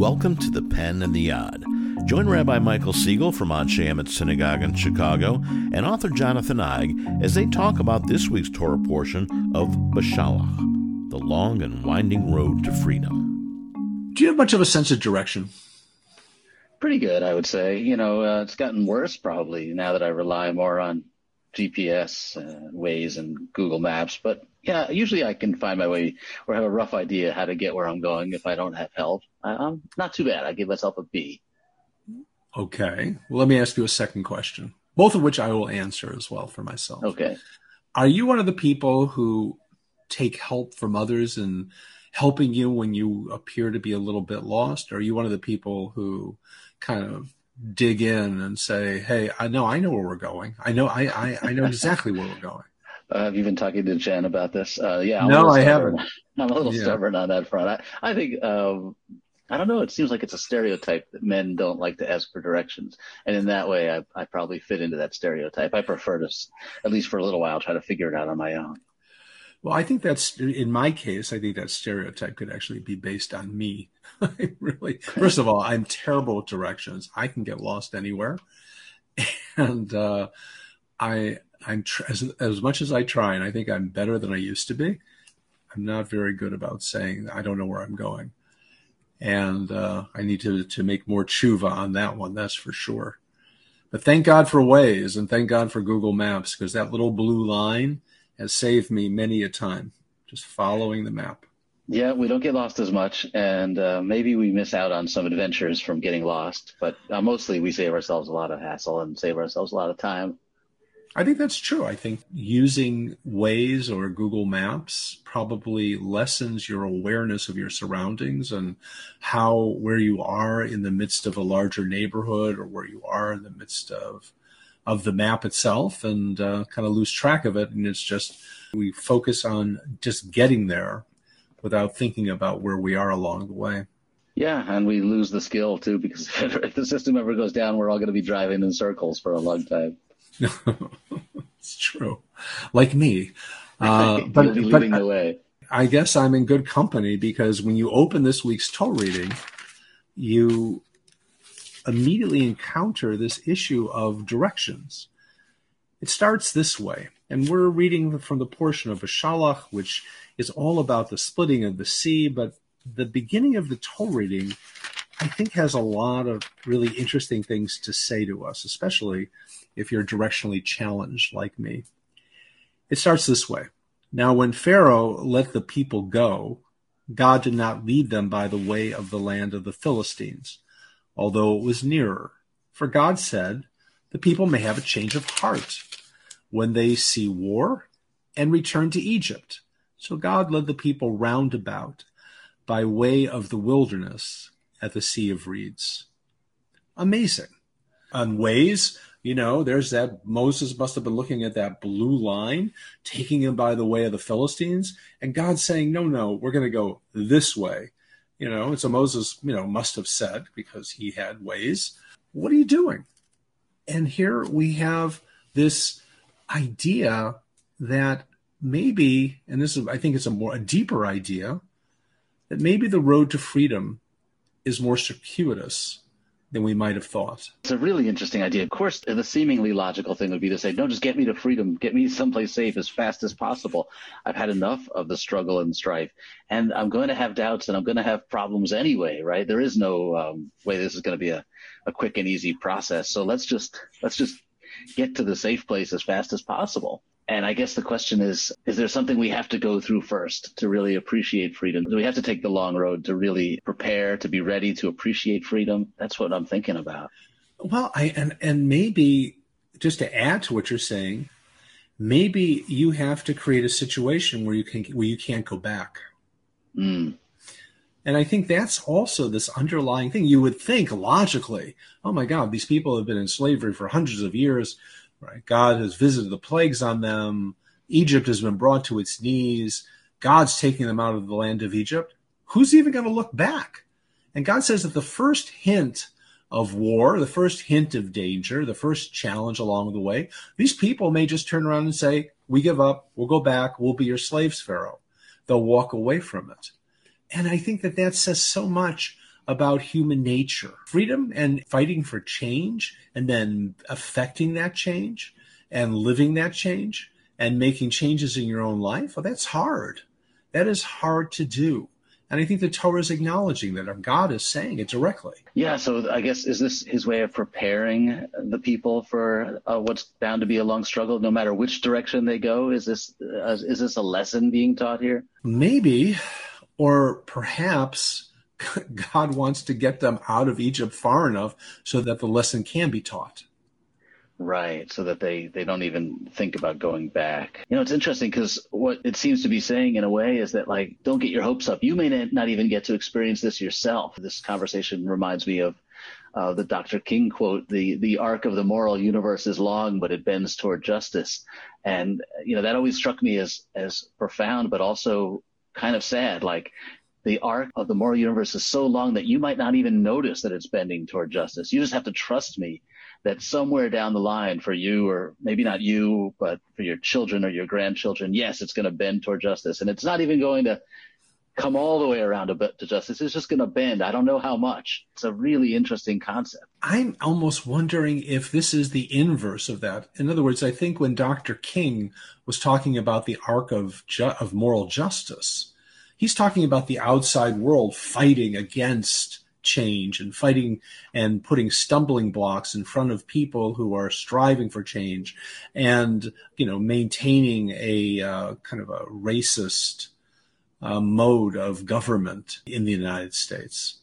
Welcome to the Pen and the Odd. Join Rabbi Michael Siegel from Anshe Emet Synagogue in Chicago and author Jonathan Eig as they talk about this week's Torah portion of Beshalach, the long and winding road to freedom. Do you have much of a sense of direction? Pretty good, I would say. You know, uh, it's gotten worse probably now that I rely more on GPS, uh, Waze, and Google Maps. But yeah, usually I can find my way or have a rough idea how to get where I'm going if I don't have help. I, I'm not too bad. I give myself a B. Okay. Well, let me ask you a second question, both of which I will answer as well for myself. Okay. Are you one of the people who take help from others and helping you when you appear to be a little bit lost? Or are you one of the people who kind of dig in and say, "Hey, I know, I know where we're going. I know, I, I, I know exactly where we're going." Uh, have you been talking to Jen about this? Uh, yeah. I'm no, I haven't. I'm a little yeah. stubborn on that front. I, I think, um, I don't know. It seems like it's a stereotype that men don't like to ask for directions. And in that way, I, I probably fit into that stereotype. I prefer to, at least for a little while, try to figure it out on my own. Well, I think that's in my case. I think that stereotype could actually be based on me. I really, first of all, I'm terrible with directions. I can get lost anywhere, and uh, I I'm tr- as, as much as I try, and I think I'm better than I used to be. I'm not very good about saying I don't know where I'm going, and uh, I need to to make more tshuva on that one. That's for sure. But thank God for Waze and thank God for Google Maps because that little blue line has saved me many a time just following the map. Yeah, we don't get lost as much, and uh, maybe we miss out on some adventures from getting lost. But uh, mostly, we save ourselves a lot of hassle and save ourselves a lot of time. I think that's true. I think using Waze or Google Maps probably lessens your awareness of your surroundings and how where you are in the midst of a larger neighborhood or where you are in the midst of of the map itself and uh, kind of lose track of it. And it's just we focus on just getting there without thinking about where we are along the way. Yeah, and we lose the skill too because if the system ever goes down, we're all going to be driving in circles for a long time. it's true. Like me. Uh, but, leading the way. I guess I'm in good company because when you open this week's Torah reading, you immediately encounter this issue of directions. It starts this way, and we're reading from the portion of Beshalach, which is all about the splitting of the sea, but the beginning of the Torah reading, I think, has a lot of really interesting things to say to us, especially if you're directionally challenged like me. It starts this way. Now, when Pharaoh let the people go, God did not lead them by the way of the land of the Philistines, although it was nearer. For God said, The people may have a change of heart when they see war and return to Egypt. So God led the people round about by way of the wilderness at the Sea of Reeds. Amazing. On Waze, you know, there's that Moses must have been looking at that blue line, taking him by the way of the Philistines, and God saying, No, no, we're going to go this way. You know, so Moses, you know, must have said, because he had Waze, What are you doing? And here we have this idea that maybe, and this is, I think it's a more, a deeper idea, that maybe the road to freedom is more circuitous than we might have thought. It's a really interesting idea. Of course, the seemingly logical thing would be to say, no, just get me to freedom, get me someplace safe as fast as possible. I've had enough of the struggle and strife, and I'm going to have doubts and I'm going to have problems anyway, right? There is no um, way this is going to be a, a quick and easy process. So let's just let's just get to the safe place as fast as possible. And I guess the question is, is there something we have to go through first to really appreciate freedom? Do we have to take the long road to really prepare, to be ready to appreciate freedom? That's what I'm thinking about. Well, I, and, and maybe just to add to what you're saying, maybe you have to create a situation where you can, where you can't go back. Mm. And I think that's also this underlying thing. You would think logically, oh my God, these people have been in slavery for hundreds of years right? God has visited the plagues on them. Egypt has been brought to its knees. God's taking them out of the land of Egypt. Who's even going to look back? And God says that the first hint of war, the first hint of danger, the first challenge along the way, these people may just turn around and say, We give up, we'll go back, we'll be your slaves, Pharaoh. They'll walk away from it. And I think that that says so much about human nature. Freedom and fighting for change and then affecting that change and living that change and making changes in your own life, well, that's hard. That is hard to do. And I think the Torah is acknowledging that, or God is saying it directly. Yeah, so I guess is this his way of preparing the people for uh, what's bound to be a long struggle, no matter which direction they go? Is this uh, is this a lesson being taught here? Maybe, or perhaps God wants to get them out of Egypt far enough so that the lesson can be taught. Right, so that they, they don't even think about going back. You know, it's interesting because what it seems to be saying in a way is that, like, don't get your hopes up. You may not even get to experience this yourself. This conversation reminds me of uh, the Dr. King quote, the, the arc of the moral universe is long, but it bends toward justice. And, you know, that always struck me as, as profound, but also kind of sad. Like, the arc of the moral universe is so long that you might not even notice that it's bending toward justice. You just have to trust me that somewhere down the line for you, or maybe not you, but for your children or your grandchildren, yes, it's going to bend toward justice. And it's not even going to come all the way around to, justice. It's just going to bend. I don't know how much. It's a really interesting concept. I'm almost wondering if this is the inverse of that. In other words, I think when Dr. King was talking about the arc of, ju- of moral justice, he's talking about the outside world fighting against change and fighting and putting stumbling blocks in front of people who are striving for change and you know maintaining a uh, kind of a racist uh, mode of government in the United States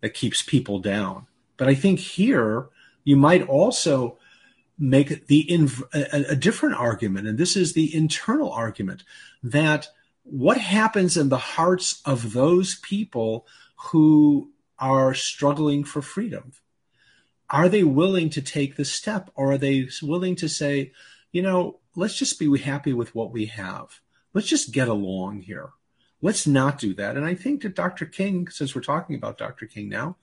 that keeps people down. But i think here you might also make the inv- a, a different argument and this is the internal argument that what happens in the hearts of those people who are struggling for freedom? Are they willing to take the step or are they willing to say, you know, let's just be happy with what we have? Let's just get along here. Let's not do that. And I think that Dr. King, since we're talking about Dr. King now,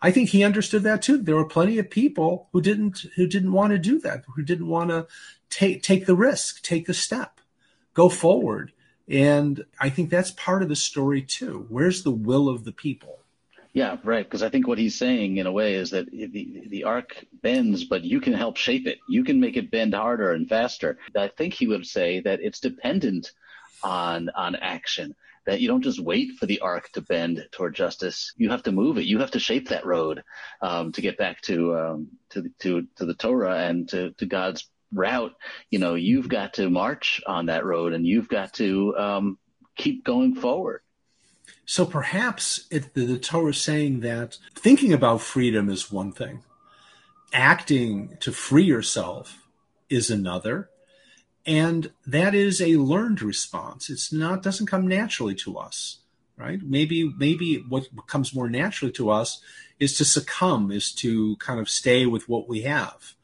I think he understood that too. There were plenty of people who didn't who didn't want to do that, who didn't want to take take the risk, take the step, go forward. And I think that's part of the story too. Where's the will of the people? Yeah, right. Because I think what he's saying in a way is that the, the arc bends, but you can help shape it. You can make it bend harder and faster. I think he would say that it's dependent on on action. That you don't just wait for the arc to bend toward justice. You have to move it. You have to shape that road um, to get back to um, to to to the Torah and to to God's route. You know, you've got to march on that road, and you've got to um, keep going forward. So perhaps it, the, the Torah is saying that thinking about freedom is one thing, acting to free yourself is another, and that is a learned response. It's not doesn't come naturally to us, right? Maybe maybe what comes more naturally to us is to succumb, is to kind of stay with what we have.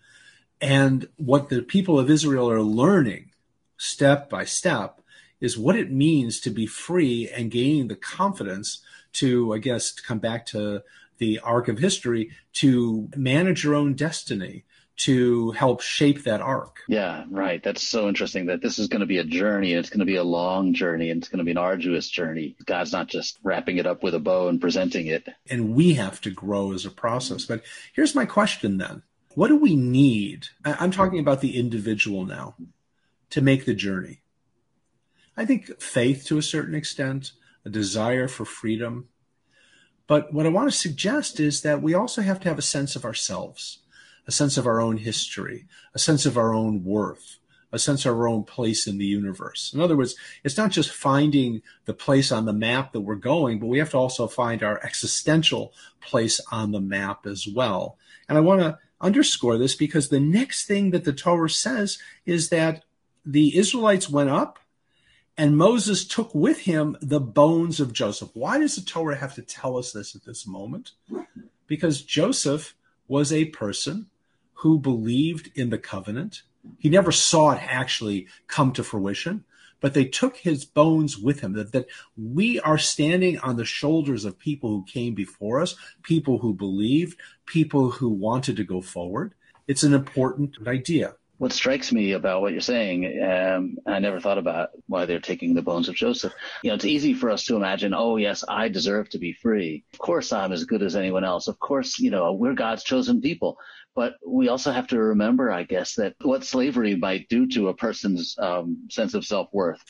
And what the people of Israel are learning step by step is what it means to be free and gaining the confidence to, I guess, to come back to the arc of history, to manage your own destiny, to help shape that arc. Yeah, right. That's so interesting that this is going to be a journey. and It's going to be a long journey and it's going to be an arduous journey. God's not just wrapping it up with a bow and presenting it. And we have to grow as a process. But here's my question then. What do we need? I'm talking about the individual now to make the journey. I think faith to a certain extent, a desire for freedom. But what I want to suggest is that we also have to have a sense of ourselves, a sense of our own history, a sense of our own worth, a sense of our own place in the universe. In other words, it's not just finding the place on the map that we're going, but we have to also find our existential place on the map as well. And I want to underscore this because the next thing that the Torah says is that the Israelites went up and Moses took with him the bones of Joseph. Why does the Torah have to tell us this at this moment? Because Joseph was a person who believed in the covenant. He never saw it actually come to fruition, but they took his bones with him. That, that we are standing on the shoulders of people who came before us, people who believed, people who wanted to go forward. It's an important idea. What strikes me about what you're saying, um, I never thought about why they're taking the bones of Joseph. You know, it's easy for us to imagine, oh, yes, I deserve to be free. Of course, I'm as good as anyone else. Of course, you know, we're God's chosen people. But we also have to remember, I guess, that what slavery might do to a person's um, sense of self worth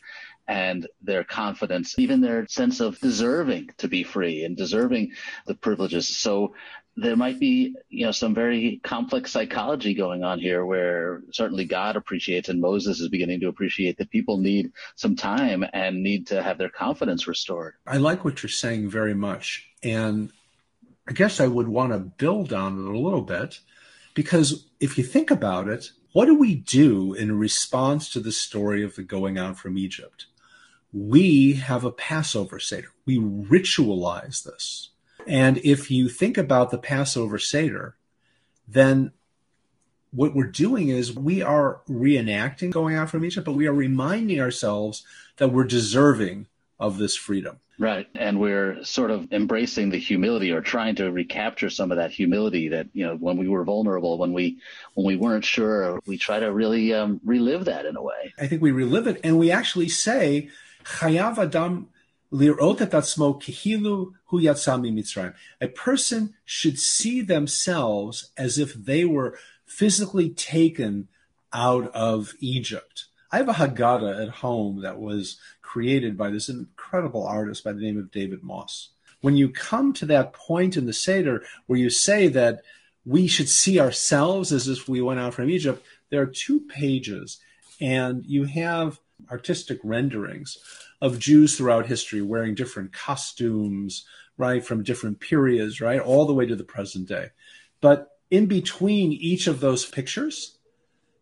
and their confidence, even their sense of deserving to be free and deserving the privileges. So there might be, you know, some very complex psychology going on here where certainly God appreciates and Moses is beginning to appreciate that people need some time and need to have their confidence restored. I like what you're saying very much. And I guess I would want to build on it a little bit because if you think about it, what do we do in response to the story of the going out from Egypt? We have a Passover Seder. We ritualize this and if you think about the Passover Seder, then what we're doing is we are reenacting going out from Egypt, but we are reminding ourselves that we're deserving of this freedom. Right. And we're sort of embracing the humility or trying to recapture some of that humility that, you know, when we were vulnerable, when we, when we weren't sure, we try to really um, relive that in a way. I think we relive it and we actually say, Chayav Adam a person should see themselves as if they were physically taken out of Egypt. I have a Haggadah at home that was created by this incredible artist by the name of David Moss. When you come to that point in the Seder where you say that we should see ourselves as if we went out from Egypt, there are two pages, and you have artistic renderings of Jews throughout history wearing different costumes, right, from different periods, right, all the way to the present day. But in between each of those pictures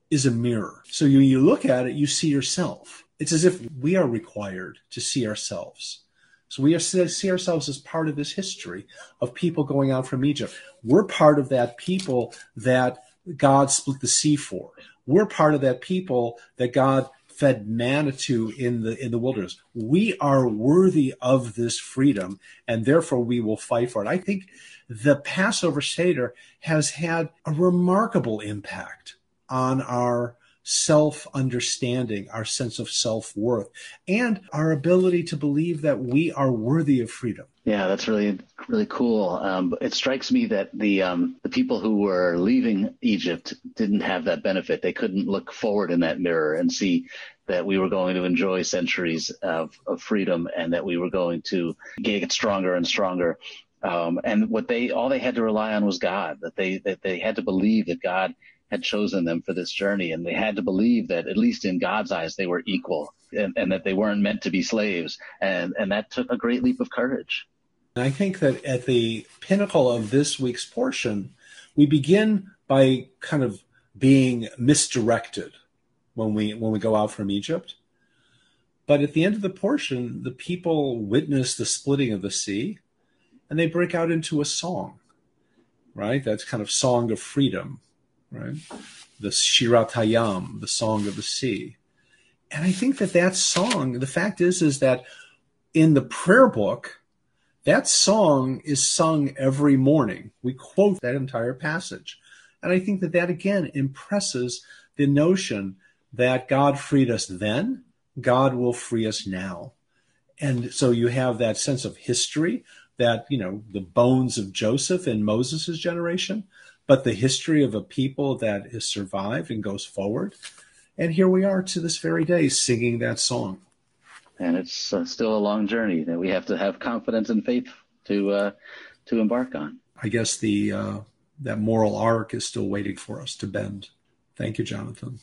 is a mirror. So you, you look at it, you see yourself. It's as if we are required to see ourselves. So we are, see ourselves as part of this history of people going out from Egypt. We're part of that people that God split the sea for. We're part of that people that God fed manna to in the in the wilderness. We are worthy of this freedom, and therefore we will fight for it. I think the Passover Seder has had a remarkable impact on our self understanding, our sense of self worth, and our ability to believe that we are worthy of freedom. Yeah, that's really really cool. Um, it strikes me that the um, the people who were leaving Egypt didn't have that benefit. They couldn't look forward in that mirror and see that we were going to enjoy centuries of, of freedom and that we were going to get stronger and stronger. Um, and what they all they had to rely on was God. That they that they had to believe that God had chosen them for this journey, and they had to believe that at least in God's eyes they were equal, and, and that they weren't meant to be slaves. And and that took a great leap of courage. I think that at the pinnacle of this week's portion, we begin by kind of being misdirected when we when we go out from Egypt. But at the end of the portion, the people witness the splitting of the sea, and they break out into a song. Right, that's kind of song of freedom right? The Shirat Hayam, the song of the sea. And I think that that song, the fact is, is that in the prayer book, that song is sung every morning. We quote that entire passage. And I think that that again impresses the notion that God freed us then, God will free us now. And so you have that sense of history that, you know, the bones of Joseph in Moses' generation, but the history of a people that has survived and goes forward. And here we are to this very day singing that song. And it's uh, still a long journey that we have to have confidence and faith to uh, to embark on. I guess the uh, that moral arc is still waiting for us to bend. Thank you, Jonathan.